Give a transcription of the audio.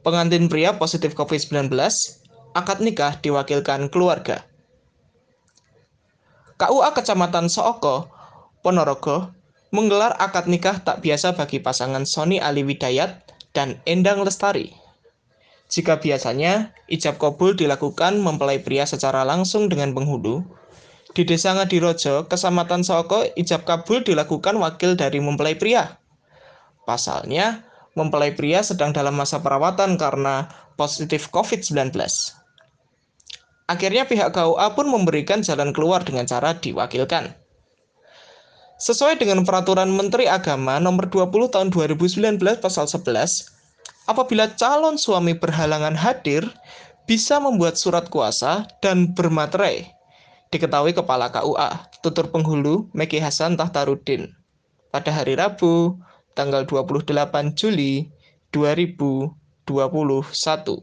pengantin pria positif COVID-19, akad nikah diwakilkan keluarga. KUA Kecamatan Sooko, Ponorogo, menggelar akad nikah tak biasa bagi pasangan Sony Ali Widayat dan Endang Lestari. Jika biasanya ijab kabul dilakukan mempelai pria secara langsung dengan penghulu, di Desa Ngadirojo, Kecamatan Soko, ijab kabul dilakukan wakil dari mempelai pria. Pasalnya, mempelai pria sedang dalam masa perawatan karena positif COVID-19. Akhirnya pihak KUA pun memberikan jalan keluar dengan cara diwakilkan. Sesuai dengan peraturan Menteri Agama nomor 20 tahun 2019 pasal 11, apabila calon suami berhalangan hadir, bisa membuat surat kuasa dan bermaterai diketahui Kepala KUA, tutur penghulu Meki Hasan Tahtarudin. Pada hari Rabu, tanggal 28 Juli 2021.